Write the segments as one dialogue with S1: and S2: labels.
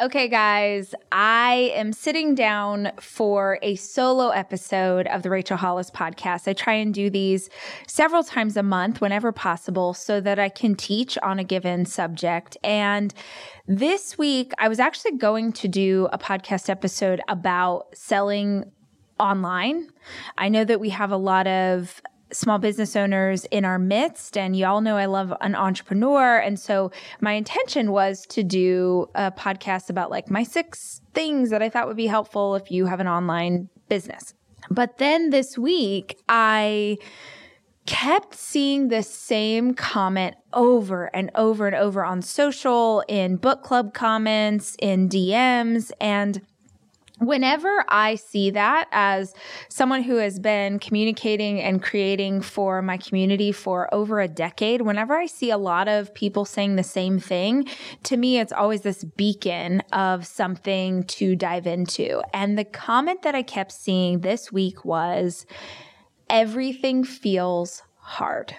S1: Okay, guys, I am sitting down for a solo episode of the Rachel Hollis podcast. I try and do these several times a month whenever possible so that I can teach on a given subject. And this week, I was actually going to do a podcast episode about selling online. I know that we have a lot of small business owners in our midst. And y'all know I love an entrepreneur. And so my intention was to do a podcast about like my six things that I thought would be helpful if you have an online business. But then this week, I kept seeing the same comment over and over and over on social, in book club comments, in DMs. And Whenever I see that as someone who has been communicating and creating for my community for over a decade, whenever I see a lot of people saying the same thing, to me, it's always this beacon of something to dive into. And the comment that I kept seeing this week was everything feels hard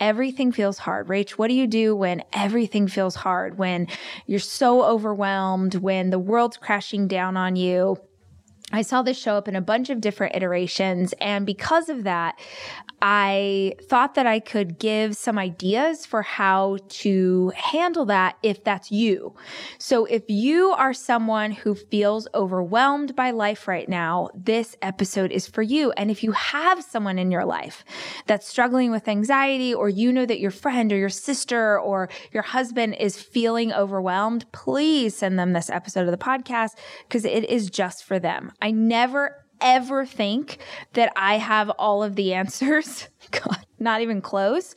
S1: everything feels hard. Rach, what do you do when everything feels hard? When you're so overwhelmed, when the world's crashing down on you? I saw this show up in a bunch of different iterations. And because of that, I thought that I could give some ideas for how to handle that if that's you. So if you are someone who feels overwhelmed by life right now, this episode is for you. And if you have someone in your life that's struggling with anxiety, or you know that your friend or your sister or your husband is feeling overwhelmed, please send them this episode of the podcast because it is just for them. I never ever think that I have all of the answers. God, not even close.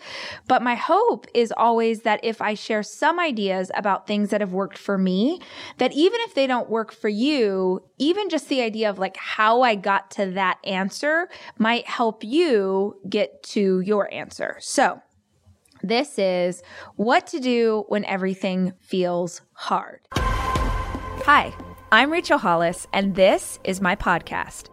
S1: But my hope is always that if I share some ideas about things that have worked for me, that even if they don't work for you, even just the idea of like how I got to that answer might help you get to your answer. So, this is what to do when everything feels hard. Hi, I'm Rachel Hollis, and this is my podcast.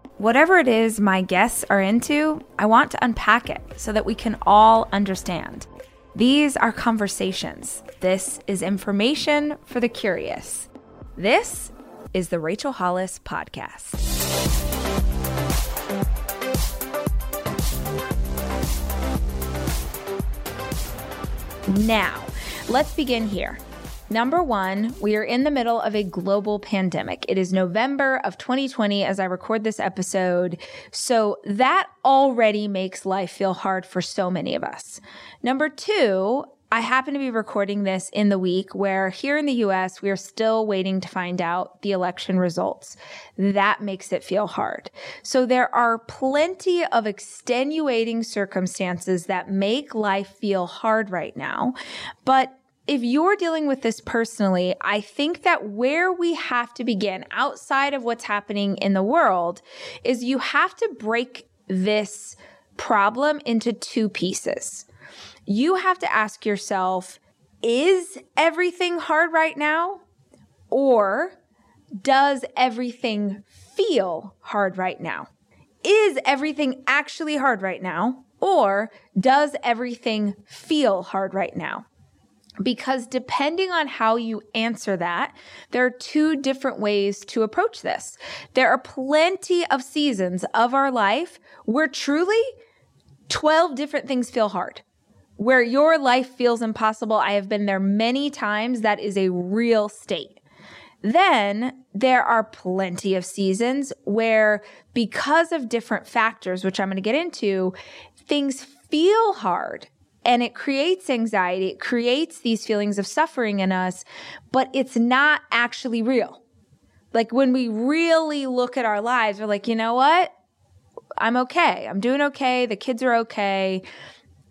S1: Whatever it is my guests are into, I want to unpack it so that we can all understand. These are conversations. This is information for the curious. This is the Rachel Hollis Podcast. Now, let's begin here. Number one, we are in the middle of a global pandemic. It is November of 2020 as I record this episode. So that already makes life feel hard for so many of us. Number two, I happen to be recording this in the week where here in the US, we are still waiting to find out the election results. That makes it feel hard. So there are plenty of extenuating circumstances that make life feel hard right now. But if you're dealing with this personally, I think that where we have to begin outside of what's happening in the world is you have to break this problem into two pieces you have to ask yourself is everything hard right now? Or does everything feel hard right now? Is everything actually hard right now? Or does everything feel hard right now? Because depending on how you answer that, there are two different ways to approach this. There are plenty of seasons of our life where truly 12 different things feel hard where your life feels impossible. I have been there many times. That is a real state. Then there are plenty of seasons where, because of different factors, which I'm going to get into, things feel hard and it creates anxiety. It creates these feelings of suffering in us, but it's not actually real. Like when we really look at our lives, we're like, you know what? I'm okay. I'm doing okay. The kids are okay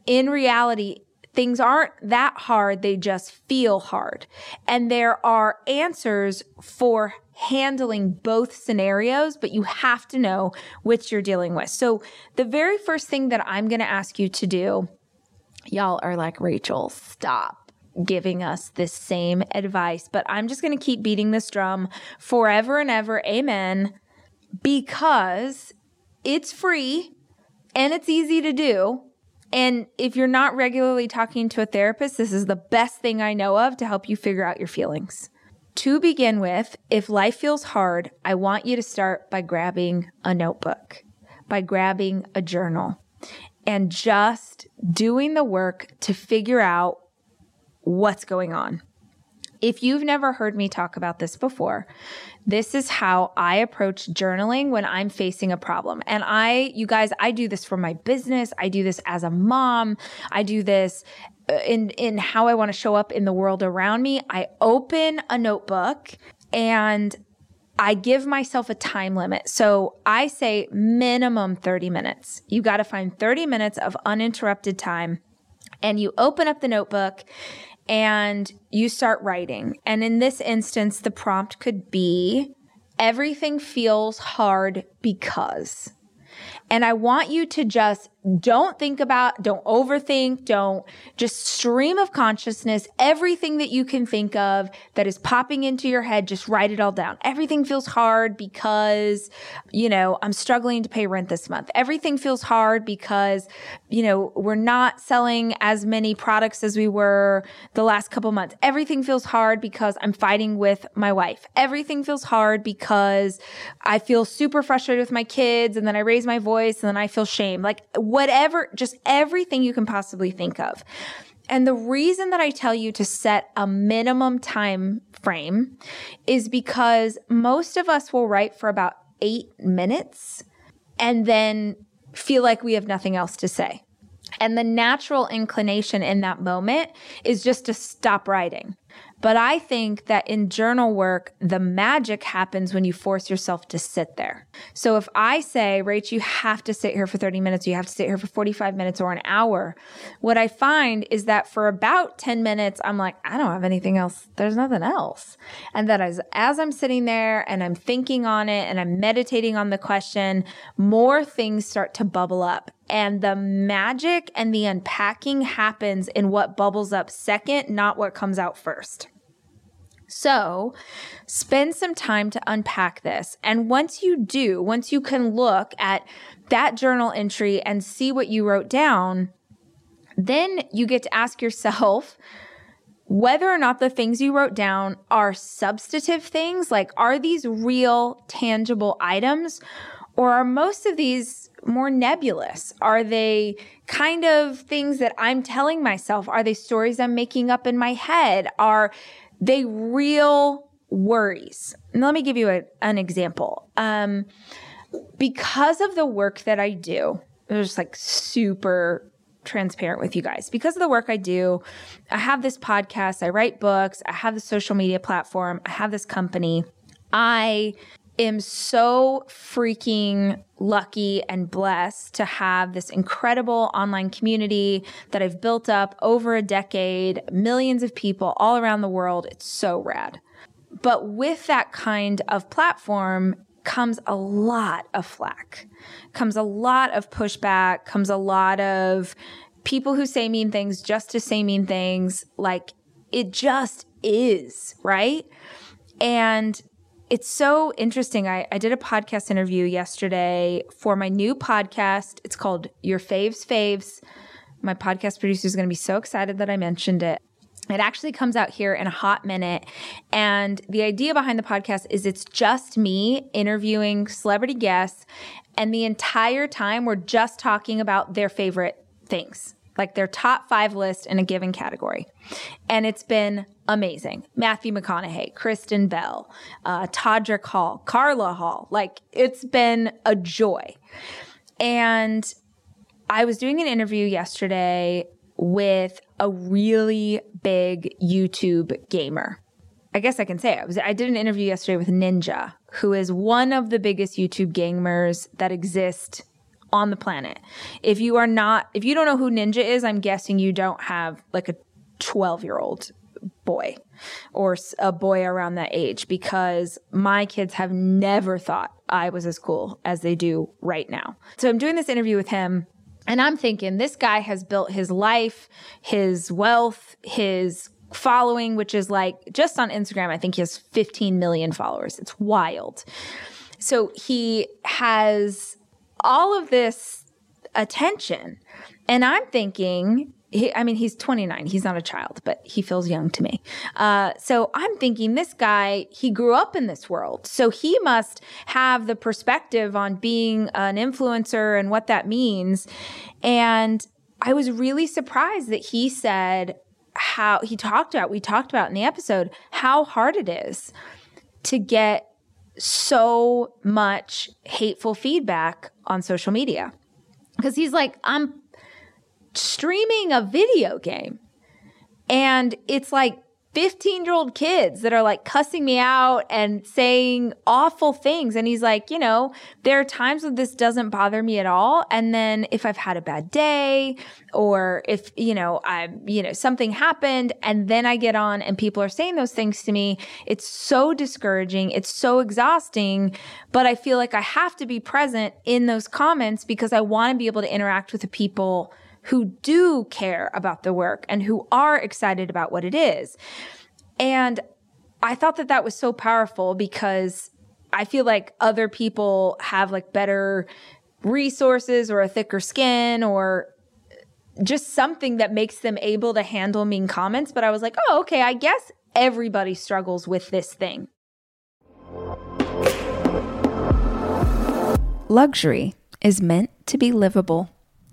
S1: in reality, Things aren't that hard, they just feel hard. And there are answers for handling both scenarios, but you have to know which you're dealing with. So, the very first thing that I'm going to ask you to do, y'all are like, Rachel, stop giving us this same advice, but I'm just going to keep beating this drum forever and ever. Amen. Because it's free and it's easy to do. And if you're not regularly talking to a therapist, this is the best thing I know of to help you figure out your feelings. To begin with, if life feels hard, I want you to start by grabbing a notebook, by grabbing a journal, and just doing the work to figure out what's going on. If you've never heard me talk about this before, this is how I approach journaling when I'm facing a problem. And I, you guys, I do this for my business. I do this as a mom. I do this uh, in in how I want to show up in the world around me. I open a notebook and I give myself a time limit. So I say minimum 30 minutes. You got to find 30 minutes of uninterrupted time. And you open up the notebook and you start writing. And in this instance, the prompt could be everything feels hard because. And I want you to just don't think about, don't overthink, don't just stream of consciousness, everything that you can think of that is popping into your head, just write it all down. Everything feels hard because, you know, I'm struggling to pay rent this month. Everything feels hard because, you know, we're not selling as many products as we were the last couple months. Everything feels hard because I'm fighting with my wife. Everything feels hard because I feel super frustrated with my kids and then I raise my voice and then I feel shame. Like, whatever, just everything you can possibly think of. And the reason that I tell you to set a minimum time frame is because most of us will write for about eight minutes and then feel like we have nothing else to say. And the natural inclination in that moment is just to stop writing. But I think that in journal work, the magic happens when you force yourself to sit there. So if I say, Rach, you have to sit here for 30 minutes, you have to sit here for 45 minutes or an hour, what I find is that for about 10 minutes, I'm like, I don't have anything else. There's nothing else. And that as, as I'm sitting there and I'm thinking on it and I'm meditating on the question, more things start to bubble up and the magic and the unpacking happens in what bubbles up second, not what comes out first. So, spend some time to unpack this. And once you do, once you can look at that journal entry and see what you wrote down, then you get to ask yourself whether or not the things you wrote down are substantive things, like are these real, tangible items, or are most of these more nebulous? Are they kind of things that I'm telling myself? Are they stories I'm making up in my head? Are they real worries? And let me give you a, an example. Um, because of the work that I do, I'm just like super transparent with you guys. Because of the work I do, I have this podcast, I write books, I have the social media platform, I have this company. I am so freaking lucky and blessed to have this incredible online community that I've built up over a decade, millions of people all around the world. It's so rad. But with that kind of platform comes a lot of flack, comes a lot of pushback, comes a lot of people who say mean things just to say mean things. Like it just is, right? And it's so interesting. I, I did a podcast interview yesterday for my new podcast. It's called Your Faves Faves. My podcast producer is going to be so excited that I mentioned it. It actually comes out here in a hot minute. And the idea behind the podcast is it's just me interviewing celebrity guests. And the entire time, we're just talking about their favorite things like their top five list in a given category. And it's been amazing. Matthew McConaughey, Kristen Bell, uh, Todrick Hall, Carla Hall. Like it's been a joy. And I was doing an interview yesterday with a really big YouTube gamer. I guess I can say it. I, was, I did an interview yesterday with Ninja, who is one of the biggest YouTube gamers that exist on the planet. If you are not, if you don't know who Ninja is, I'm guessing you don't have like a 12 year old boy or a boy around that age because my kids have never thought I was as cool as they do right now. So I'm doing this interview with him and I'm thinking this guy has built his life, his wealth, his following, which is like just on Instagram, I think he has 15 million followers. It's wild. So he has all of this attention. And I'm thinking, he, I mean, he's 29. He's not a child, but he feels young to me. Uh, so I'm thinking this guy, he grew up in this world. So he must have the perspective on being an influencer and what that means. And I was really surprised that he said how he talked about, we talked about in the episode, how hard it is to get so much hateful feedback on social media. Because he's like, I'm streaming a video game. And it's like 15 year old kids that are like cussing me out and saying awful things. And he's like, you know, there are times when this doesn't bother me at all. And then if I've had a bad day or if, you know, I, you know, something happened and then I get on and people are saying those things to me, it's so discouraging. It's so exhausting. But I feel like I have to be present in those comments because I want to be able to interact with the people who do care about the work and who are excited about what it is. And I thought that that was so powerful because I feel like other people have like better resources or a thicker skin or just something that makes them able to handle mean comments. But I was like, oh, okay, I guess everybody struggles with this thing.
S2: Luxury is meant to be livable.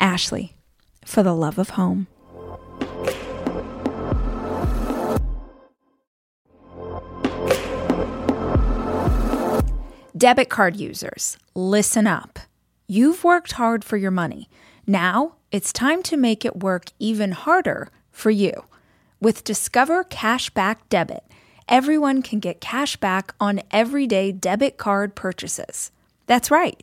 S2: Ashley, for the love of home. Debit card users, listen up. You've worked hard for your money. Now it's time to make it work even harder for you. With Discover Cashback Debit, everyone can get cash back on everyday debit card purchases. That's right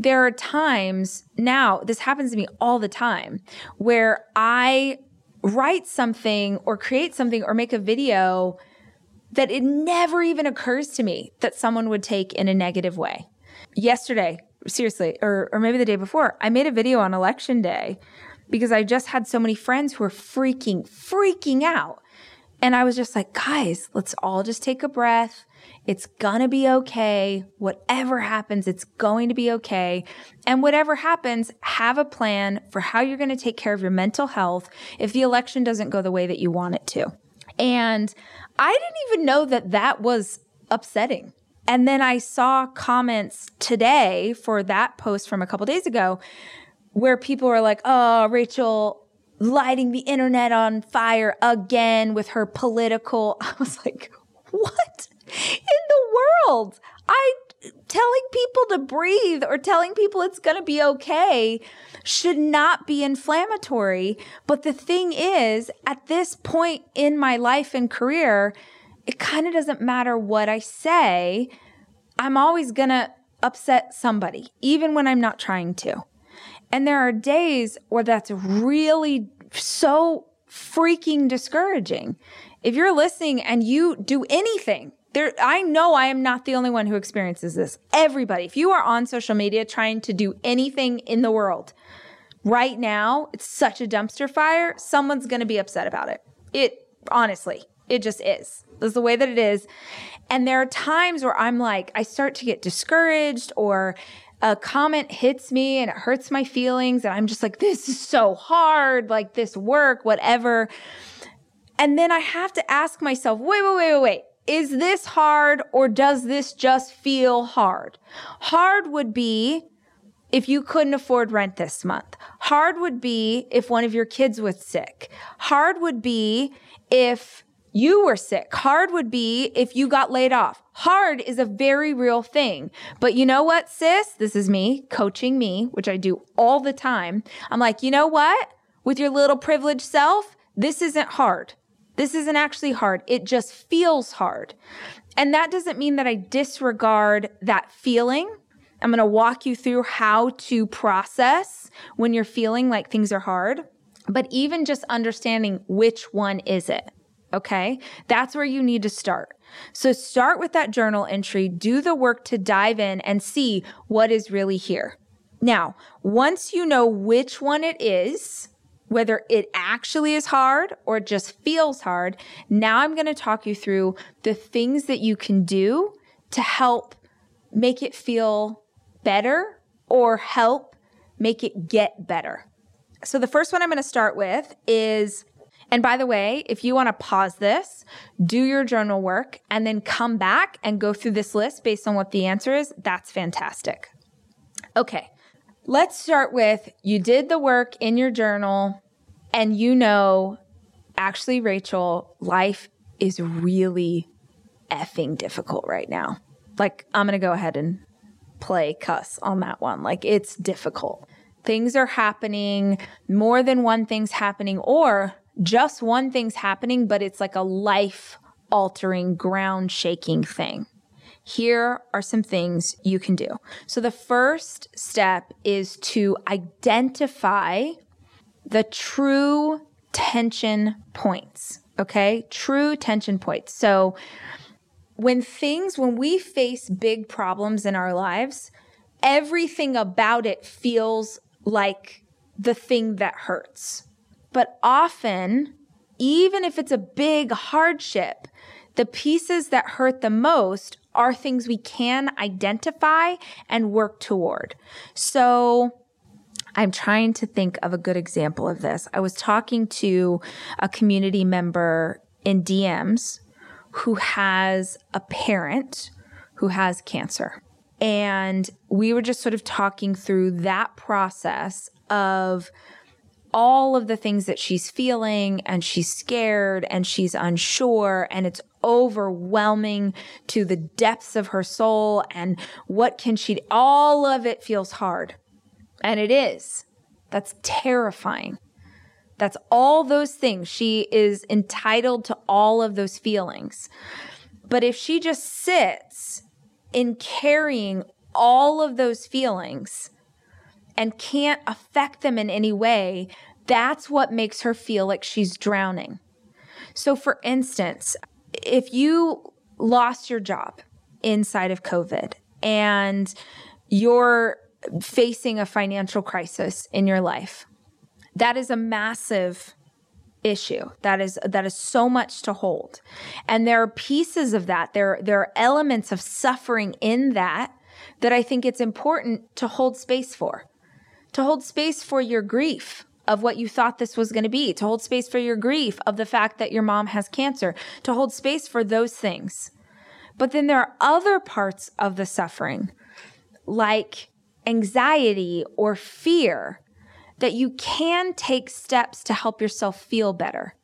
S1: there are times now, this happens to me all the time, where I write something or create something or make a video that it never even occurs to me that someone would take in a negative way. Yesterday, seriously, or, or maybe the day before, I made a video on election day because I just had so many friends who were freaking, freaking out. And I was just like, guys, let's all just take a breath. It's gonna be okay. Whatever happens, it's going to be okay. And whatever happens, have a plan for how you're gonna take care of your mental health if the election doesn't go the way that you want it to. And I didn't even know that that was upsetting. And then I saw comments today for that post from a couple days ago where people were like, oh, Rachel, lighting the internet on fire again with her political. I was like, world. I telling people to breathe or telling people it's going to be okay should not be inflammatory. But the thing is, at this point in my life and career, it kind of doesn't matter what I say. I'm always going to upset somebody, even when I'm not trying to. And there are days where that's really so freaking discouraging. If you're listening and you do anything there I know I am not the only one who experiences this. Everybody, if you are on social media trying to do anything in the world, right now, it's such a dumpster fire, someone's going to be upset about it. It honestly, it just is. That's the way that it is. And there are times where I'm like, I start to get discouraged or a comment hits me and it hurts my feelings. And I'm just like, this is so hard, like this work, whatever. And then I have to ask myself, wait, wait, wait, wait, wait. Is this hard or does this just feel hard? Hard would be if you couldn't afford rent this month. Hard would be if one of your kids was sick. Hard would be if you were sick. Hard would be if you got laid off. Hard is a very real thing. But you know what, sis? This is me coaching me, which I do all the time. I'm like, you know what? With your little privileged self, this isn't hard. This isn't actually hard. It just feels hard. And that doesn't mean that I disregard that feeling. I'm going to walk you through how to process when you're feeling like things are hard. But even just understanding which one is it? Okay. That's where you need to start. So start with that journal entry, do the work to dive in and see what is really here. Now, once you know which one it is, whether it actually is hard or just feels hard, now I'm going to talk you through the things that you can do to help make it feel better or help make it get better. So the first one I'm going to start with is and by the way, if you want to pause this, do your journal work, and then come back and go through this list based on what the answer is, that's fantastic. Okay, let's start with you did the work in your journal, and you know, actually, Rachel, life is really effing difficult right now. Like, I'm going to go ahead and play cuss on that one. Like, it's difficult. Things are happening, more than one thing's happening, or just one thing's happening, but it's like a life altering, ground shaking thing. Here are some things you can do. So the first step is to identify the true tension points. Okay. True tension points. So when things, when we face big problems in our lives, everything about it feels like the thing that hurts. But often, even if it's a big hardship, the pieces that hurt the most are things we can identify and work toward. So, I'm trying to think of a good example of this. I was talking to a community member in DMs who has a parent who has cancer. And we were just sort of talking through that process of all of the things that she's feeling and she's scared and she's unsure and it's overwhelming to the depths of her soul and what can she all of it feels hard. And it is. That's terrifying. That's all those things. She is entitled to all of those feelings. But if she just sits in carrying all of those feelings and can't affect them in any way, that's what makes her feel like she's drowning. So, for instance, if you lost your job inside of COVID and you're facing a financial crisis in your life, that is a massive issue. That is that is so much to hold. And there are pieces of that. There there are elements of suffering in that that i think it's important to hold space for to hold space for your grief of what you thought this was going to be, to hold space for your grief of the fact that your mom has cancer, to hold space for those things. But then there are other parts of the suffering, like anxiety or fear, that you can take steps to help yourself feel better.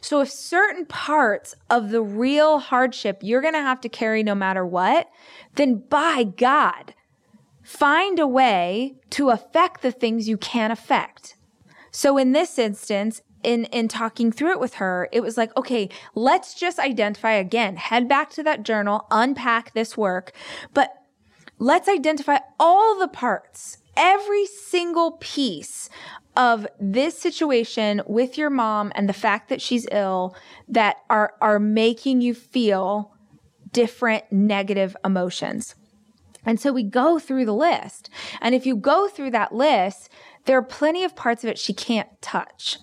S1: So, if certain parts of the real hardship you're going to have to carry no matter what, then by God, find a way to affect the things you can affect. So in this instance, in in talking through it with her, it was like, okay, let's just identify again, head back to that journal, unpack this work, but let's identify all the parts, every single piece of this situation with your mom and the fact that she's ill that are are making you feel different negative emotions. And so we go through the list. And if you go through that list, there are plenty of parts of it she can't touch.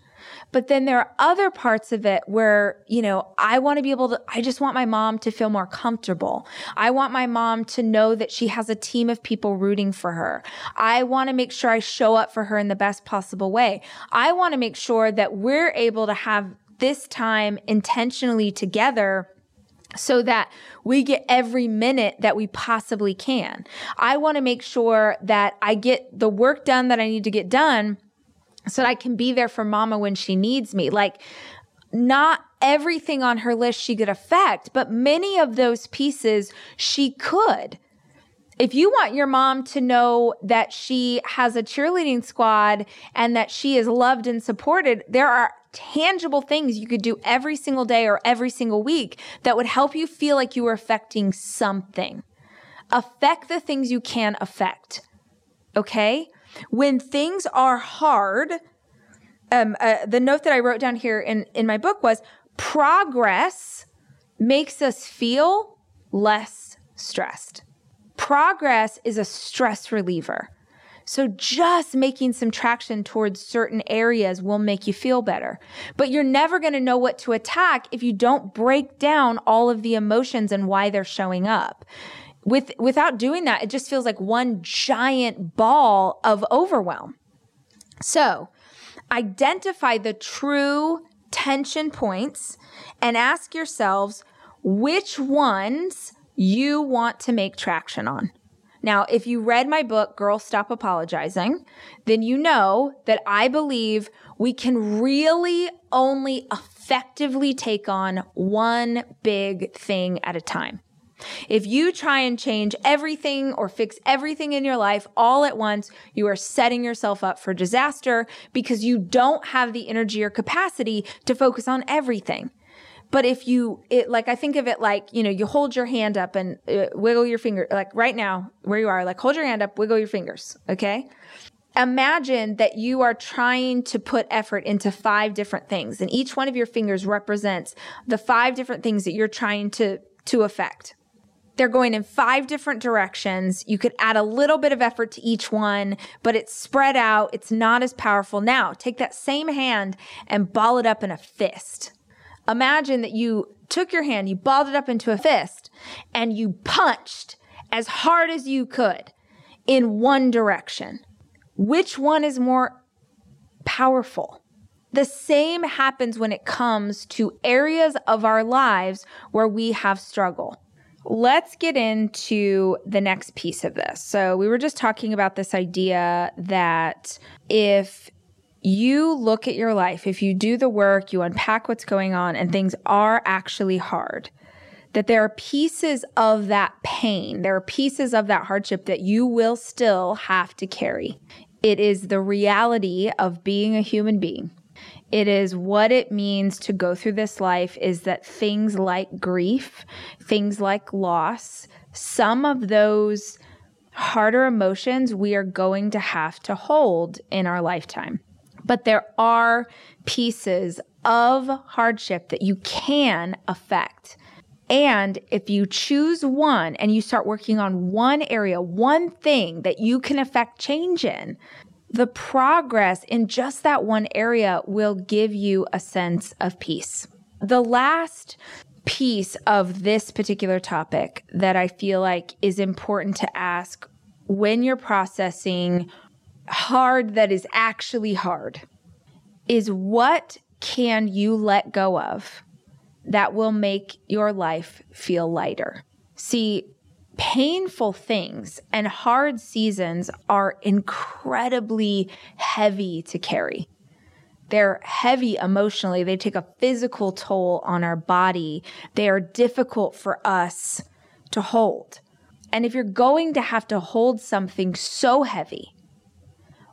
S1: But then there are other parts of it where, you know, I want to be able to, I just want my mom to feel more comfortable. I want my mom to know that she has a team of people rooting for her. I want to make sure I show up for her in the best possible way. I want to make sure that we're able to have this time intentionally together so that we get every minute that we possibly can. I want to make sure that I get the work done that I need to get done so that I can be there for mama when she needs me. Like, not everything on her list she could affect, but many of those pieces she could. If you want your mom to know that she has a cheerleading squad and that she is loved and supported, there are tangible things you could do every single day or every single week that would help you feel like you were affecting something. Affect the things you can affect. Okay? when things are hard, um, uh, the note that I wrote down here in, in my book was progress makes us feel less stressed. Progress is a stress reliever. So just making some traction towards certain areas will make you feel better. But you're never going to know what to attack if you don't break down all of the emotions and why they're showing up with without doing that, it just feels like one giant ball of overwhelm. So, identify the true tension points and ask yourselves which ones you want to make traction on. Now, if you read my book, Girl Stop Apologizing, then you know that I believe we can really only effectively take on one big thing at a time. If you try and change everything or fix everything in your life all at once, you are setting yourself up for disaster because you don't have the energy or capacity to focus on everything. But if you, it, like, I think of it like, you know, you hold your hand up and uh, wiggle your finger, like right now where you are, like hold your hand up, wiggle your fingers. Okay. Imagine that you are trying to put effort into five different things and each one of your fingers represents the five different things that you're trying to, to affect. They're going in five different directions. You could add a little bit of effort to each one, but it's spread out. It's not as powerful. Now, take that same hand and ball it up in a fist. Imagine that you took your hand, you balled it up into a fist, and you punched as hard as you could in one direction. Which one is more powerful? The same happens when it comes to areas of our lives where we have struggle. Let's get into the next piece of this. So, we were just talking about this idea that if you look at your life, if you do the work, you unpack what's going on, and things are actually hard, that there are pieces of that pain, there are pieces of that hardship that you will still have to carry. It is the reality of being a human being. It is what it means to go through this life is that things like grief, things like loss, some of those harder emotions we are going to have to hold in our lifetime. But there are pieces of hardship that you can affect. And if you choose one and you start working on one area, one thing that you can affect change in, the progress in just that one area will give you a sense of peace. The last piece of this particular topic that I feel like is important to ask when you're processing hard that is actually hard is what can you let go of that will make your life feel lighter? See, painful things and hard seasons are incredibly heavy to carry. They're heavy emotionally. They take a physical toll on our body. They are difficult for us to hold. And if you're going to have to hold something so heavy,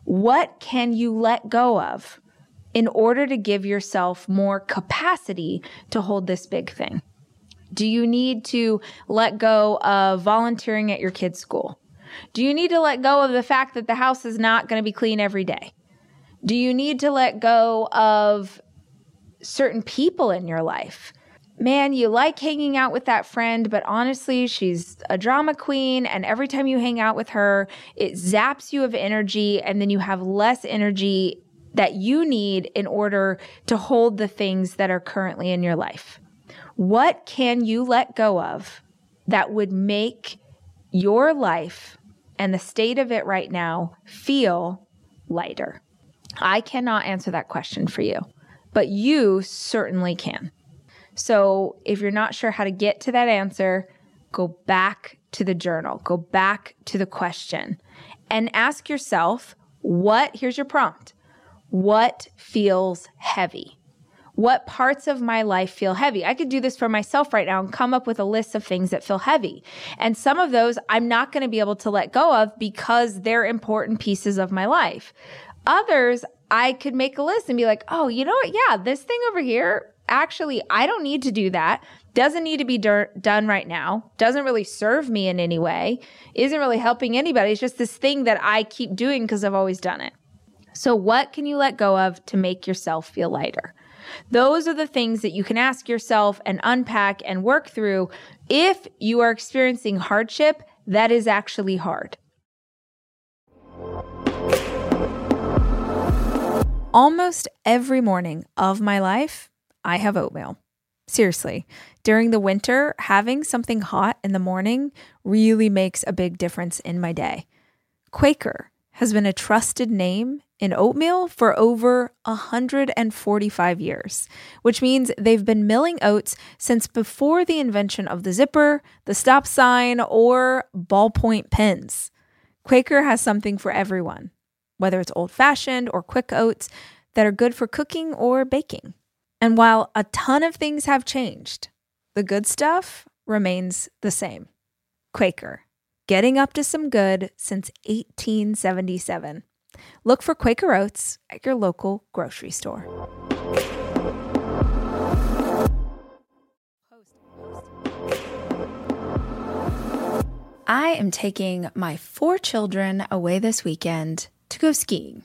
S1: what can you let go of in order to give yourself more capacity to hold this big thing? Do you need to let go of volunteering at your kid's school? Do you need to let go of the fact that the house is not going to be clean every day? Do you need to let go of certain people in your life? Man, you like hanging out with that friend, but honestly, she's a drama queen. And every time you hang out with her, it zaps you of energy. And then you have less energy that you need in order to hold the things that are currently in your life. What can you let go of that would make your life and the state of it right now feel lighter? I cannot answer that question for you, but you certainly can. So if you're not sure how to get to that answer, go back to the journal, go back to the question, and ask yourself what, here's your prompt, what feels heavy? What parts of my life feel heavy? I could do this for myself right now and come up with a list of things that feel heavy. And some of those I'm not going to be able to let go of because they're important pieces of my life. Others, I could make a list and be like, oh, you know what? Yeah, this thing over here, actually, I don't need to do that. Doesn't need to be dur- done right now. Doesn't really serve me in any way. Isn't really helping anybody. It's just this thing that I keep doing because I've always done it. So, what can you let go of to make yourself feel lighter? Those are the things that you can ask yourself and unpack and work through if you are experiencing hardship that is actually hard.
S2: Almost every morning of my life, I have oatmeal. Seriously, during the winter, having something hot in the morning really makes a big difference in my day. Quaker has been a trusted name in oatmeal for over 145 years, which means they've been milling oats since before the invention of the zipper, the stop sign, or ballpoint pens. Quaker has something for everyone whether it's old fashioned or quick oats that are good for cooking or baking. And while a ton of things have changed, the good stuff remains the same. Quaker, getting up to some good since 1877. Look for Quaker Oats at your local grocery store. I am taking my four children away this weekend to go skiing.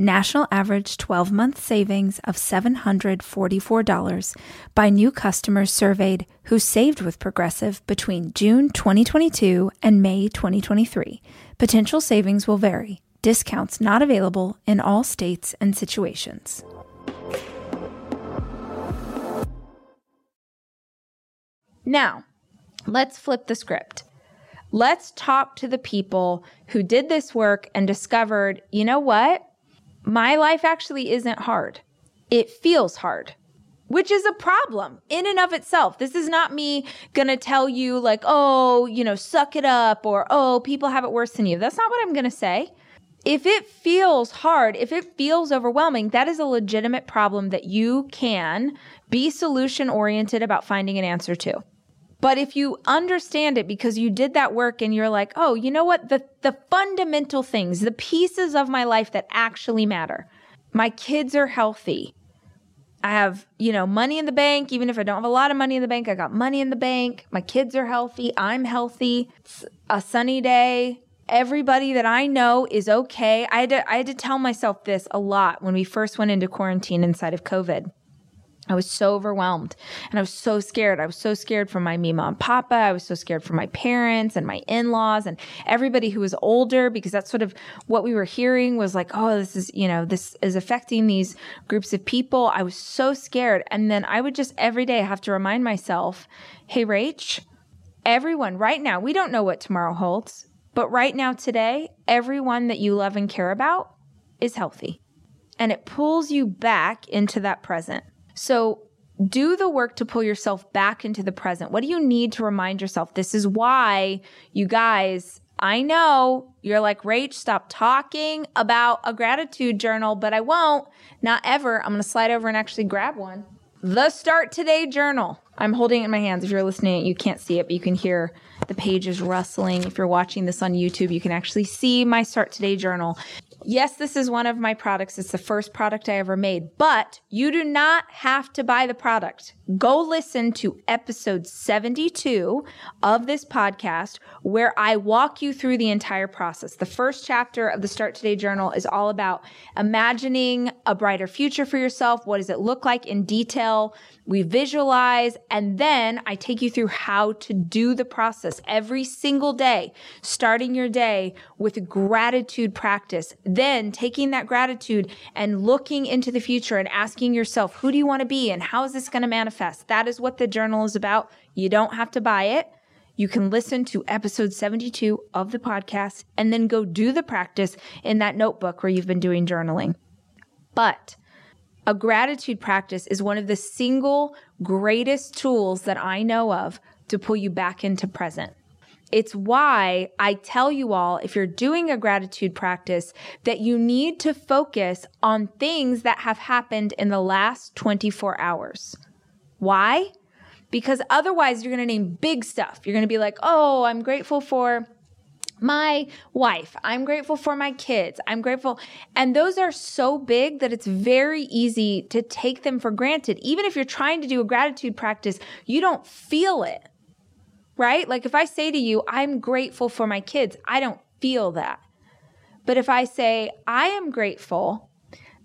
S2: National average 12 month savings of $744 by new customers surveyed who saved with Progressive between June 2022 and May 2023. Potential savings will vary. Discounts not available in all states and situations.
S1: Now, let's flip the script. Let's talk to the people who did this work and discovered, you know what? My life actually isn't hard. It feels hard, which is a problem in and of itself. This is not me to tell you, like, oh, you know, suck it up or, oh, people have it worse than you. That's not what I'm to say. If it feels hard, if it feels overwhelming, that is a legitimate problem that you can be solution oriented about finding an answer to. But if you understand it because you did that work and you're like, oh, you know what? The, the fundamental things, the pieces of my life that actually matter. My kids are healthy. I have, you know, money in the bank. Even if I don't have a lot of money in the bank, I got money in the bank. My kids are healthy. I'm healthy. It's a sunny day. everybody that I know is okay. I had to, I had to tell myself this a lot when we first went into quarantine inside of COVID. I was so overwhelmed and I was so scared. I was so scared for my Mima and Papa. I was so scared for my parents and my in-laws and everybody who was older because that's sort of what we were hearing was like, oh, this is, you know, this is affecting these groups of people. I was so scared. And then I would just every day have to remind myself, hey, Rach, everyone right now, we don't know what tomorrow holds, but right now, today, everyone that you love and care about is healthy. And it pulls you back into that present. So do the work to pull yourself back into the present. What do you need to remind yourself? This is why you guys, I know you're like, Rach, stop talking about a gratitude journal, but I won't. Not ever. I'm going to slide over and actually grab one. The Start Today Journal. I'm holding it in my hands. If you're listening, you can't see it, but you can hear the pages rustling. If you're watching this on YouTube, you can actually see my Start Today Journal. Yes, this is one of my products. It's the first product I ever made, but you do not have to buy the product. Go listen to episode 72 of this podcast where I walk you through the entire process. The first chapter of the Start Today Journal is all about imagining a brighter future for yourself. What does it look like in detail? We visualize, and then I take you through how to do the process every single day, starting your day with gratitude practice. Then taking that gratitude and looking into the future and asking yourself, who do you want to be and how is this going to manifest? That is what the journal is about. You don't have to buy it. You can listen to episode 72 of the podcast and then go do the practice in that notebook where you've been doing journaling. But a gratitude practice is one of the single greatest tools that I know of to pull you back into present. It's why I tell you all if you're doing a gratitude practice that you need to focus on things that have happened in the last 24 hours. Why? Because otherwise, you're going to name big stuff. You're going to be like, oh, I'm grateful for my wife. I'm grateful for my kids. I'm grateful. And those are so big that it's very easy to take them for granted. Even if you're trying to do a gratitude practice, you don't feel it, right? Like if I say to you, I'm grateful for my kids, I don't feel that. But if I say, I am grateful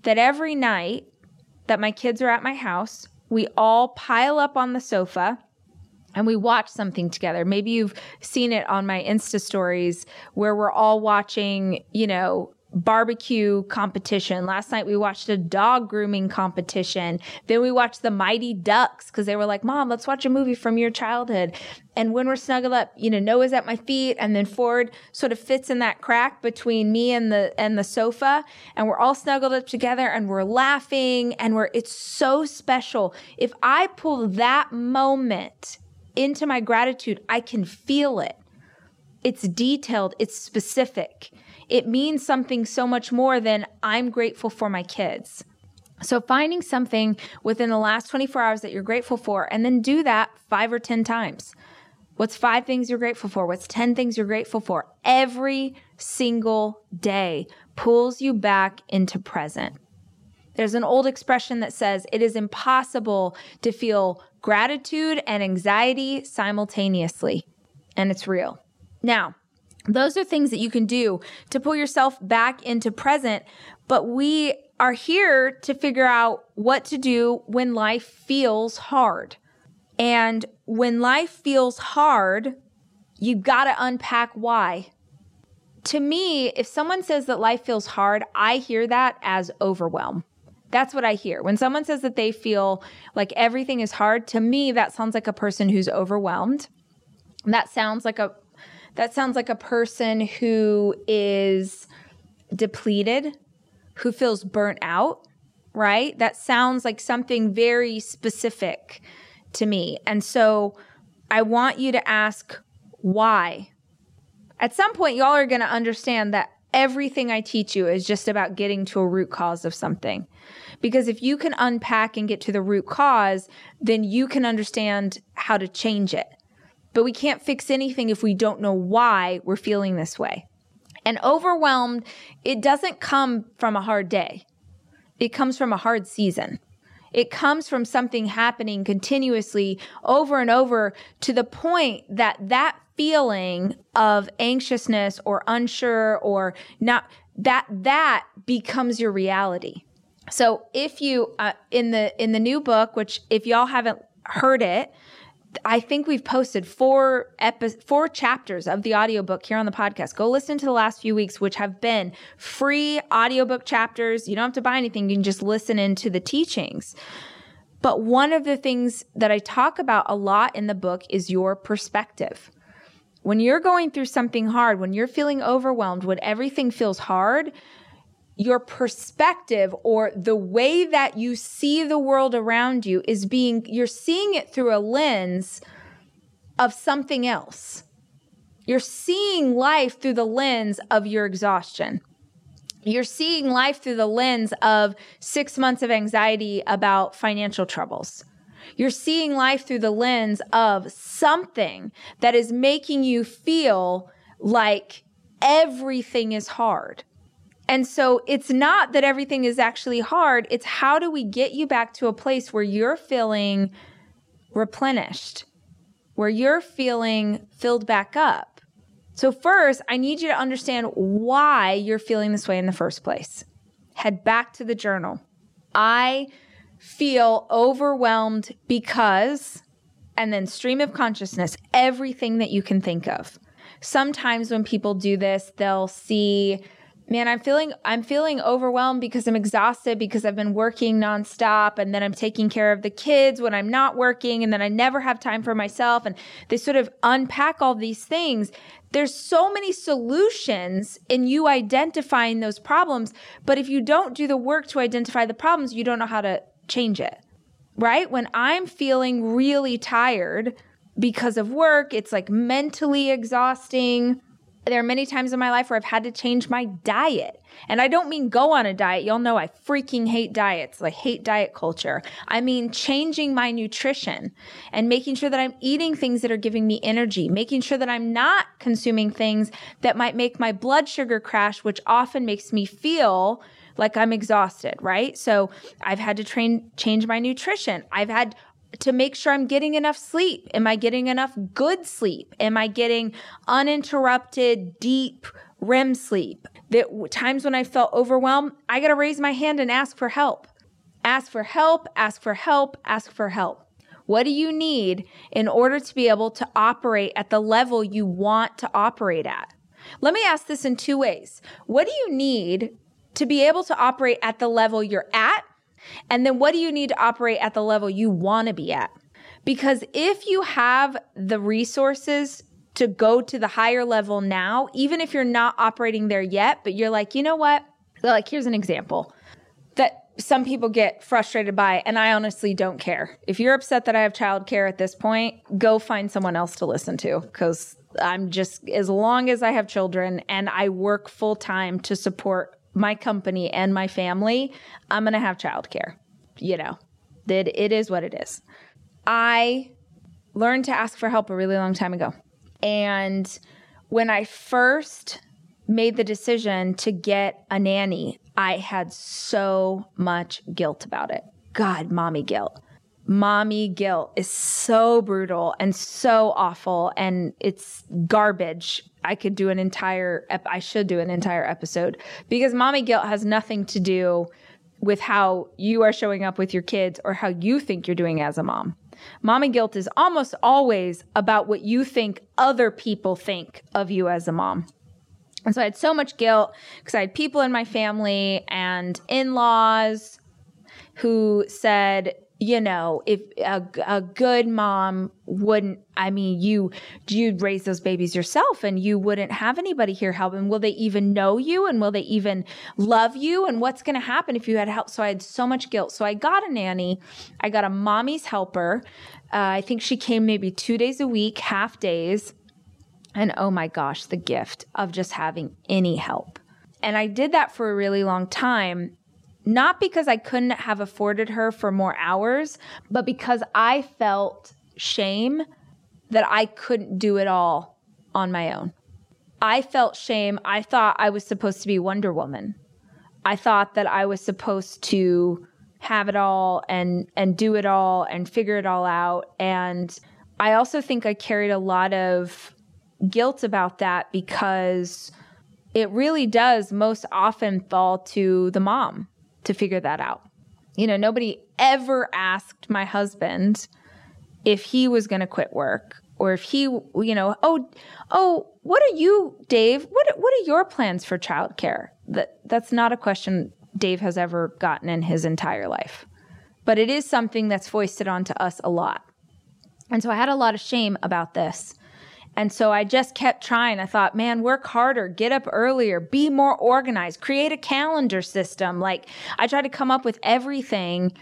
S1: that every night that my kids are at my house, we all pile up on the sofa and we watch something together. Maybe you've seen it on my Insta stories where we're all watching, you know, barbecue competition. Last night we watched a dog grooming competition. Then we watched the Mighty Ducks because they were like, Mom, let's watch a movie from your childhood. And when we're snuggled up, you know, Noah's at my feet and then Ford sort of fits in that crack between me and the and the sofa and we're all snuggled up together and we're laughing and we're it's so special. If I pull that moment into my gratitude, I can feel it. It's detailed, it's specific. It means something so much more than I'm grateful for my kids. So, finding something within the last 24 hours that you're grateful for, and then do that five or 10 times. What's five things you're grateful for? What's 10 things you're grateful for? Every single day pulls you back into present. There's an old expression that says it is impossible to feel gratitude and anxiety simultaneously. And it's real. Now, those are things that you can do to pull yourself back into present, but we are here to figure out what to do when life feels hard. And when life feels hard, you've got to unpack why. To me, if someone says that life feels hard, I hear that as overwhelm. That's what I hear. When someone says that they feel like everything is hard, to me that sounds like a person who's overwhelmed. That sounds like a that sounds like a person who is depleted, who feels burnt out, right? That sounds like something very specific to me. And so I want you to ask why. At some point, y'all are going to understand that everything I teach you is just about getting to a root cause of something. Because if you can unpack and get to the root cause, then you can understand how to change it. But we can't fix anything if we don't know why we're feeling this way. And overwhelmed, it doesn't come from a hard day. It comes from a hard season. It comes from something happening continuously over and over to the point that that feeling of anxiousness or unsure or not that that becomes your reality. So if you uh, in the in the new book, which if y'all haven't heard it, I think we've posted four epi- four chapters of the audiobook here on the podcast. Go listen to the last few weeks, which have been free audiobook chapters. You don't have to buy anything, you can just listen into the teachings. But one of the things that I talk about a lot in the book is your perspective. When you're going through something hard, when you're feeling overwhelmed, when everything feels hard, your perspective or the way that you see the world around you is being, you're seeing it through a lens of something else. You're seeing life through the lens of your exhaustion. You're seeing life through the lens of six months of anxiety about financial troubles. You're seeing life through the lens of something that is making you feel like everything is hard and so it's not that everything is actually hard. It's how do we get you back to a place where you're feeling replenished, where you're feeling filled back up. So, first, I need you to understand why you're feeling this way in the first place. Head back to the journal. I feel overwhelmed because, and then stream of consciousness, everything that you can think of. Sometimes when people do this, they'll see man i'm feeling i'm feeling overwhelmed because i'm exhausted because i've been working nonstop and then i'm taking care of the kids when i'm not working and then i never have time for myself. And they sort of unpack all these things. There's so many solutions in you identifying those problems but if you don't do the work to identify the problems you don't know how to change it right? When i'm feeling really tired because of work it's like mentally exhausting there are many times in my life where I've had to change my diet. And I don't mean go on a diet. Y'all know I freaking hate diets. I hate diet culture. I mean changing my nutrition and making sure that I'm eating things that are giving me energy, making sure that I'm not consuming things that might make my blood sugar crash, which often makes me feel like I'm exhausted, right? So I've had to train, change my nutrition. I've had to make sure I'm getting enough sleep. Am I getting enough good sleep? Am I getting uninterrupted, deep REM sleep? That times when I felt overwhelmed, I got to raise my hand and ask for help. Ask for help, ask for help, ask for help. What do you need in order to be able to operate at the level you want to operate at? Let me ask this in two ways. What do you need to be able to operate at the level you're at? And then what do you need to operate at the level you want to be at? Because if you have the resources to go to the higher level now, even if you're not operating there yet, but you're like, you know what? Like, here's an example that some people get frustrated by, and I honestly don't care. If you're upset that I have childcare at this point, go find someone else to listen to because I'm just, as long as I have children and I work full time to support my company and my family, I'm going to have childcare. You know, that it is what it is. I learned to ask for help a really long time ago. And when I first made the decision to get a nanny, I had so much guilt about it. God, mommy guilt mommy guilt is so brutal and so awful and it's garbage. I could do an entire ep- I should do an entire episode because mommy guilt has nothing to do with how you are showing up with your kids or how you think you're doing as a mom. Mommy guilt is almost always about what you think other people think of you as a mom. And so I had so much guilt because I had people in my family and in laws who said, you know, if a, a good mom wouldn't, I mean, you, you'd raise those babies yourself and you wouldn't have anybody here helping. Will they even know you? And will they even love you? And what's going to happen if you had help? So I had so much guilt. So I got a nanny. I got a mommy's helper. Uh, I think she came maybe two days a week, half days. And oh my gosh, the gift of just having any help. And I did that for a really long time not because I couldn't have afforded her for more hours, but because I felt shame that I couldn't do it all on my own. I felt shame. I thought I was supposed to be Wonder Woman. I thought that I was supposed to
S3: have it all and and do it all and figure it all out and I also think I carried a lot of guilt about that because it really does most often fall to the mom to figure that out. You know, nobody ever asked my husband if he was going to quit work or if he, you know, oh, oh, what are you, Dave? What what are your plans for childcare? That that's not a question Dave has ever gotten in his entire life. But it is something that's foisted onto us a lot. And so I had a lot of shame about this. And so I just kept trying. I thought, man, work harder, get up earlier, be more organized, create a calendar system. Like I tried to come up with everything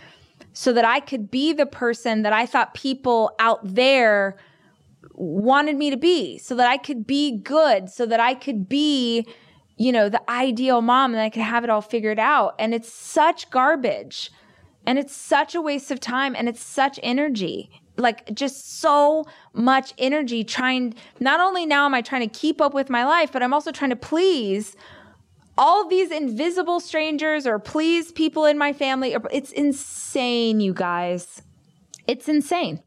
S3: so that I could be the person that I thought people out there wanted me to be, so that I could be good, so that I could be, you know, the ideal mom and I could have it all figured out. And it's such garbage. And it's such a waste of time and it's such energy like just so much energy trying not only now am I trying to keep up with my life, but I'm also trying to please all these invisible strangers or please people in my family. It's insane, you guys. It's insane.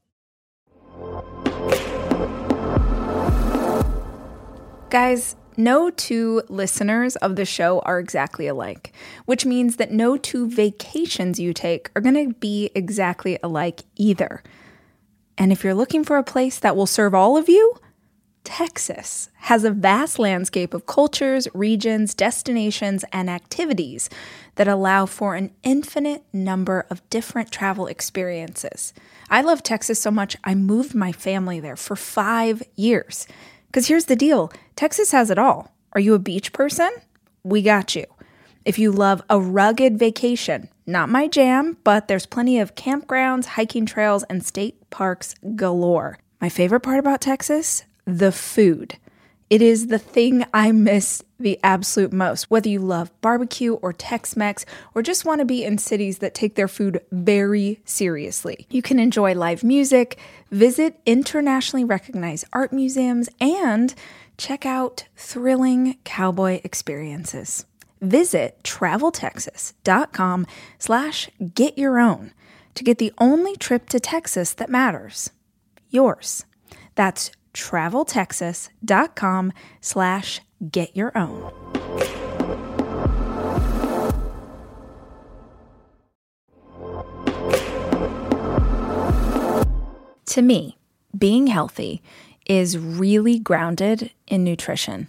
S1: Guys, no two listeners of the show are exactly alike, which means that no two vacations you take are going to be exactly alike either. And if you're looking for a place that will serve all of you, Texas has a vast landscape of cultures, regions, destinations, and activities that allow for an infinite number of different travel experiences. I love Texas so much, I moved my family there for five years. Because here's the deal Texas has it all. Are you a beach person? We got you. If you love a rugged vacation, not my jam, but there's plenty of campgrounds, hiking trails, and state parks galore. My favorite part about Texas? The food. It is the thing I miss the absolute most. Whether you love barbecue or Tex Mex or just want to be in cities that take their food very seriously, you can enjoy live music, visit internationally recognized art museums, and check out thrilling cowboy experiences visit traveltexas.com slash get your own to get the only trip to Texas that matters, yours. That's traveltexas.com slash get your own. To me, being healthy is really grounded in nutrition.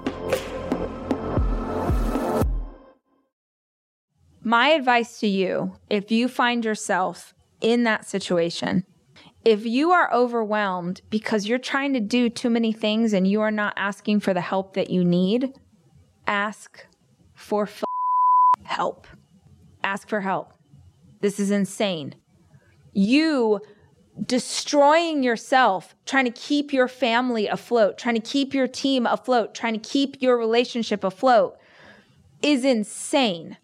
S3: My advice to you, if you find yourself in that situation, if you are overwhelmed because you're trying to do too many things and you are not asking for the help that you need, ask for f- help. Ask for help. This is insane. You destroying yourself, trying to keep your family afloat, trying to keep your team afloat, trying to keep your relationship afloat is insane.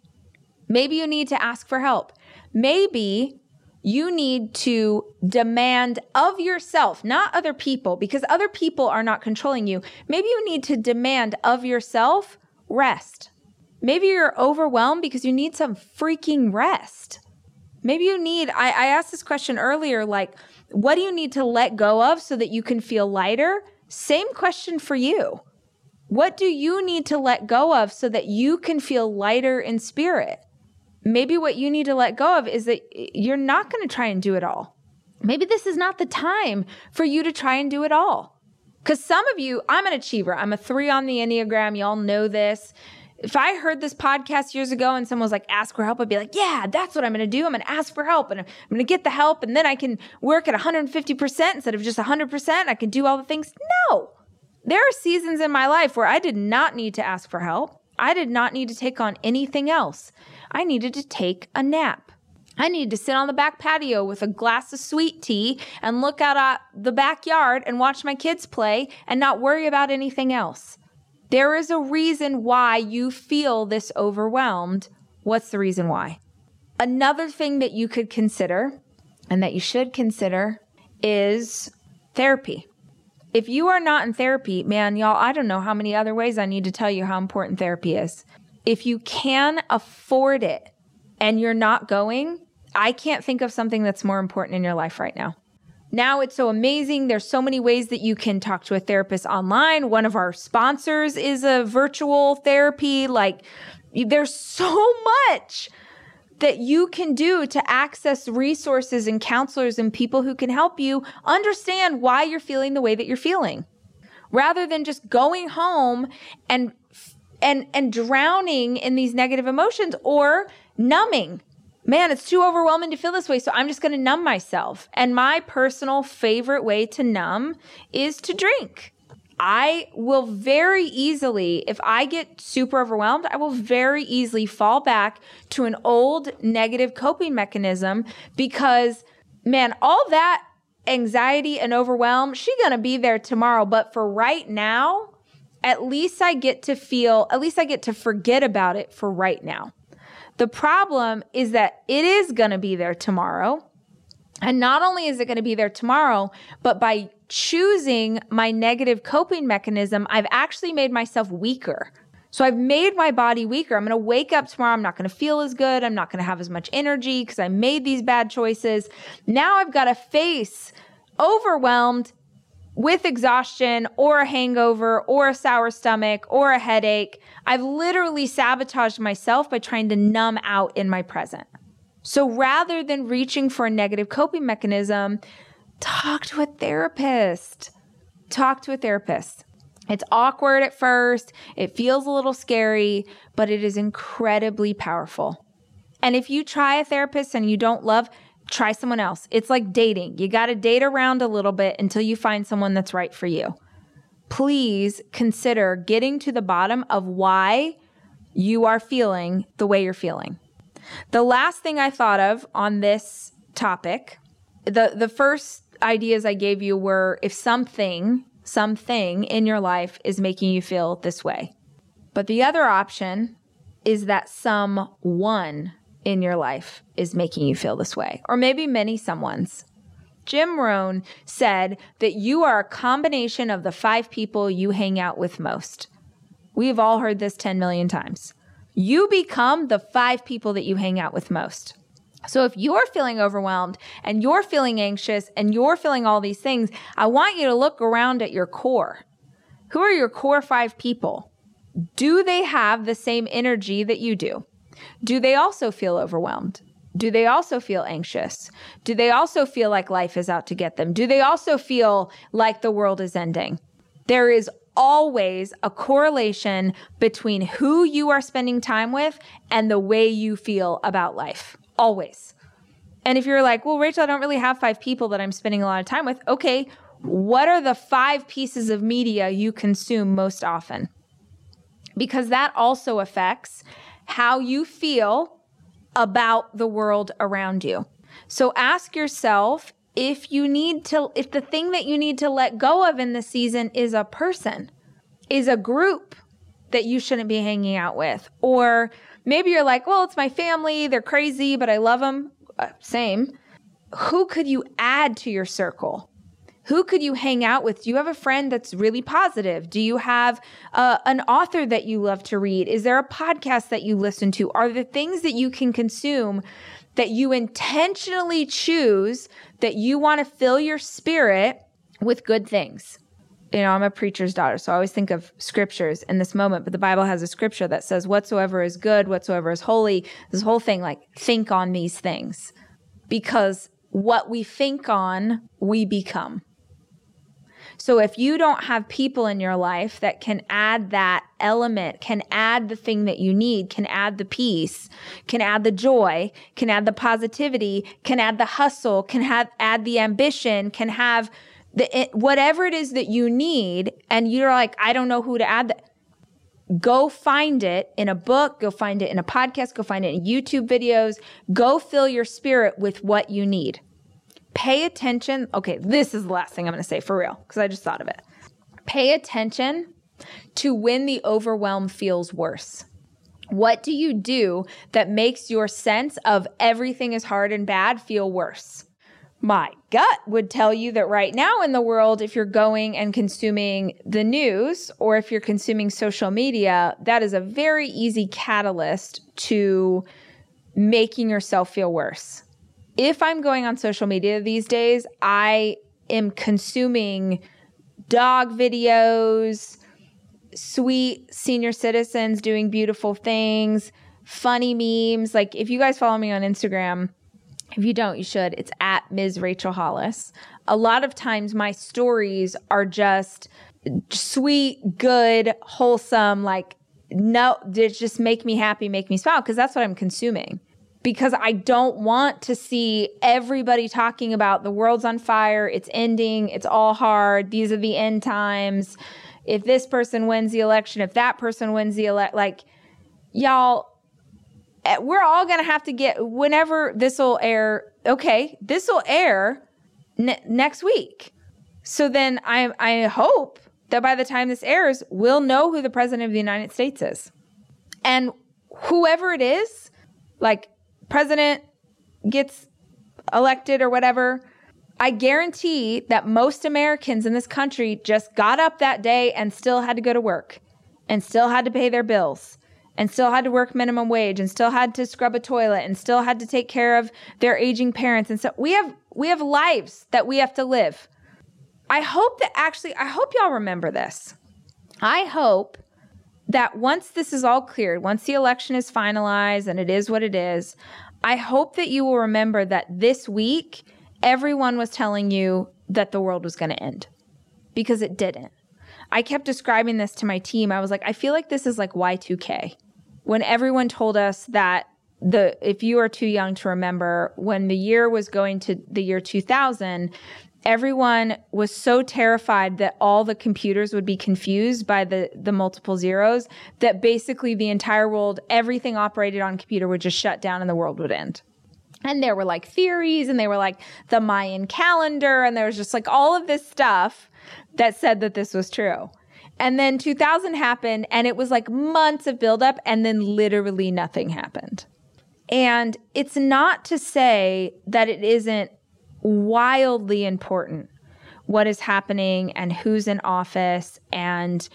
S3: Maybe you need to ask for help. Maybe you need to demand of yourself, not other people, because other people are not controlling you. Maybe you need to demand of yourself rest. Maybe you're overwhelmed because you need some freaking rest.
S1: Maybe you need, I, I asked this question earlier, like, what do you need to let go of so that you can feel lighter? Same question for you. What do you need to let go of so that you can feel lighter in spirit? Maybe what you need to let go of is that you're not going to try and do it all. Maybe this is not the time for you to try and do it all. Because some of you, I'm an achiever. I'm a three on the Enneagram. Y'all know this. If I heard this podcast years ago and someone was like, ask for help, I'd be like, yeah, that's what I'm going to do. I'm going to ask for help and I'm going to get the help. And then I can work at 150% instead of just 100%. I can do all the things. No. There are seasons in my life where I did not need to ask for help. I did not need to take on anything else. I needed to take a nap. I needed to sit on the back patio with a glass of sweet tea and look out at the backyard and watch my kids play and not worry about anything else. There is a reason why you feel this overwhelmed. What's the reason why? Another thing that you could consider and that you should consider is therapy. If you are not in therapy, man, y'all, I don't know how many other ways I need to tell you how important therapy is. If you can afford it and you're not going, I can't think of something that's more important in your life right now. Now it's so amazing. There's so many ways that you can talk to a therapist online. One of our sponsors is a virtual therapy. Like there's so much that you can do to access resources and counselors and people who can help you understand why you're feeling the way that you're feeling rather than just going home and and and drowning in these negative emotions or numbing man, it's too overwhelming to feel this way. So I'm just going to numb myself. And my personal favorite way to numb is to drink. I will very easily, if I get super overwhelmed, I will very easily fall back to an old negative coping mechanism because, man, all that anxiety and overwhelm, she's going to be there tomorrow. But for right now, at least I get to feel, at least I get to forget about it for right now. The problem is that it is going to be there tomorrow. And not only is it going to be there tomorrow, but by choosing my negative coping mechanism, I've actually made myself weaker. So I've made my body weaker. I'm going to wake up tomorrow. I'm not going to feel as good. I'm not going to have as much energy because I made these bad choices. Now I've got to face overwhelmed with exhaustion or a hangover or a sour stomach or a headache. I've literally sabotaged myself by trying to numb out in my present. So rather than reaching for a negative coping mechanism, talk to a therapist. Talk to a therapist. It's awkward at first, it feels a little scary, but it is incredibly powerful. And if you try a therapist and you don't love, try someone else. It's like dating. You got to date around a little bit until you find someone that's right for you. Please consider getting to the bottom of why you are feeling the way you're feeling. The last thing I thought of on this topic, the the first ideas I gave you were if something, something in your life is making you feel this way. But the other option is that someone in your life is making you feel this way, or maybe many someone's. Jim Rohn said that you are a combination of the five people you hang out with most. We've all heard this 10 million times. You become the five people that you hang out with most. So if you're feeling overwhelmed and you're feeling anxious and you're feeling all these things, I want you to look around at your core. Who are your core five people? Do they have the same energy that you do? Do they also feel overwhelmed? Do they also feel anxious? Do they also feel like life is out to get them? Do they also feel like the world is ending? There is always a correlation between who you are spending time with and the way you feel about life. Always. And if you're like, well, Rachel, I don't really have five people that I'm spending a lot of time with. Okay, what are the five pieces of media you consume most often? Because that also affects how you feel about the world around you. So ask yourself if you need to, if the thing that you need to let go of in the season is a person, is a group that you shouldn't be hanging out with. Or maybe you're like, well, it's my family, they're crazy, but I love them. Uh, same. Who could you add to your circle? Who could you hang out with? Do you have a friend that's really positive? Do you have uh, an author that you love to read? Is there a podcast that you listen to? Are the things that you can consume that you intentionally choose that you want to fill your spirit with good things? You know, I'm a preacher's daughter, so I always think of scriptures in this moment, but the Bible has a scripture that says, Whatsoever is good, whatsoever is holy, this whole thing, like, think on these things. Because what we think on, we become. So if you don't have people in your life that can add that element, can add the thing that you need, can add the peace, can add the joy, can add the positivity, can add the hustle, can have add the ambition, can have the eh, whatever it is that you need and you're like I don't know who to add that go find it in a book, go find it in a podcast, go find it in YouTube videos, go fill your spirit with what you need pay attention. Okay, this is the last thing I'm going to say for real because I just thought of it. Pay attention to when the overwhelm feels worse. What do you do that makes your sense of everything is hard and bad feel worse? My gut would tell you that right now in the world, if you're going and consuming the news or if you're consuming social media, that is a very easy catalyst to making yourself feel worse if I'm going on social media these days, I am consuming dog videos, sweet senior citizens doing beautiful things, funny memes. Like if you guys follow me on Instagram, if you don't, you should. It's at Ms. Rachel Hollis. A lot of times my stories are just sweet, good, wholesome, like no, just make me happy, make me smile because that's what I'm consuming because I don't want to see everybody talking about the world's on fire, it's ending, it's all hard, these are the end times. If this person wins the election, if that person wins the elect, like y'all, eh, we're all gonna have to get whenever this will air. Okay, this will air ne- next week. So then I I hope that by the time this airs, we'll know who the president of the United States is, and whoever it is, like president gets elected or whatever, I guarantee that most Americans in this country just got up that day and still had to go to work and still had to pay their bills and still had to work minimum wage and still had to scrub a toilet and still had to take care of their aging parents and so we have we have lives that we have to live. I hope that actually I hope y'all remember this. I hope that once this is all cleared, once the election is finalized and it is what it is, I hope that you will remember that this week, everyone was telling you that the world was going to end because it didn't. I kept describing this to my team. I was like, I feel like this is like Y2K. When everyone told us that the if you are too young to remember when the year was going to the year 2000 everyone was so terrified that all the computers would be confused by the the multiple zeros that basically the entire world everything operated on computer would just shut down and the world would end. And there were like theories and they were like the mayan calendar and there was just like all of this stuff that said that this was true. And then 2000 happened and it was like months of buildup and then literally nothing happened. And it's not to say that it isn't wildly important what is happening and who's in office and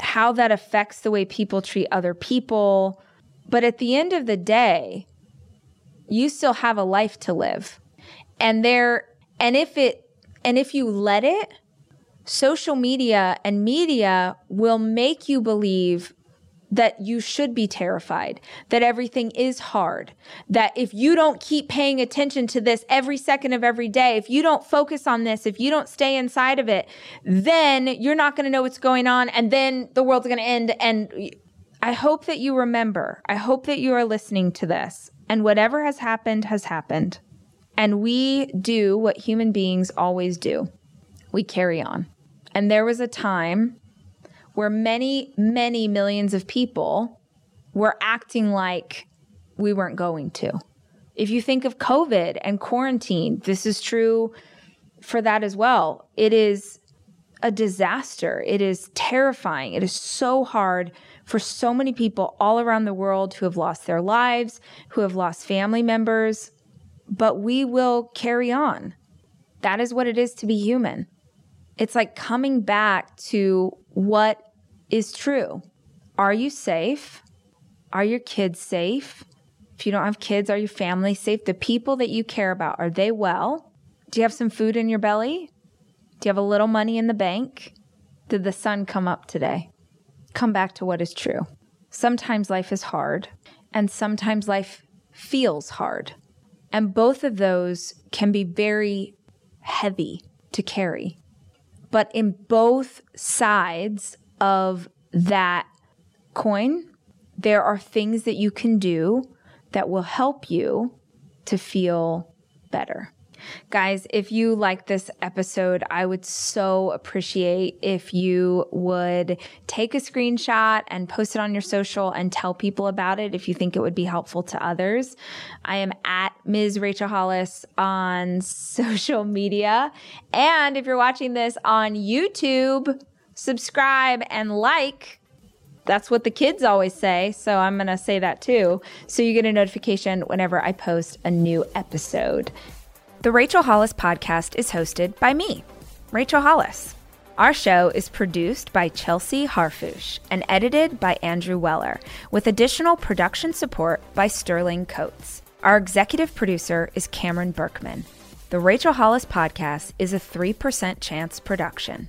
S1: how that affects the way people treat other people. But at the end of the day, you still have a life to live. And there and if it and if you let it, social media and media will make you believe that you should be terrified, that everything is hard, that if you don't keep paying attention to this every second of every day, if you don't focus on this, if you don't stay inside of it, then you're not going to know what's going on and then the world's going to end. And I hope that you remember, I hope that you are listening to this and whatever has happened has happened. And we do what human beings always do we carry on. And there was a time where many, many millions of people were acting like we weren't going to. If you think of COVID and quarantine, this is true for that as well. It is a disaster. It is terrifying. It is so hard for so many people all around the world who have lost their lives, who have lost family members, but we will carry on. That is what it is to be human. It's like coming back to what is true. Are you safe? Are your kids safe? If you don't have kids, are your family safe? The people that you care about, are they well? Do you have some food in your belly? Do you have a little money in the bank? Did the sun come up today? Come back to what is true. Sometimes life is hard, and sometimes life feels hard. And both of those can be very heavy to carry. But in both sides of that coin, there are things that you can do that will help you to feel better. Guys, if you like this episode, I would so appreciate if you would take a screenshot and post it on your social and tell people about it if you think it would be helpful to others. I am at Ms. Rachel Hollis on social media. And if you're watching this on YouTube, subscribe and like that's what the kids always say. So I'm going to say that too. So you get a notification whenever I post a new episode.
S2: The Rachel Hollis podcast is hosted by me, Rachel Hollis. Our show is produced by Chelsea Harfouche and edited by Andrew Weller, with additional production support by Sterling Coates. Our executive producer is Cameron Berkman. The Rachel Hollis podcast is a 3% chance production.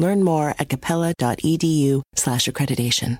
S4: Learn more at capella.edu slash accreditation.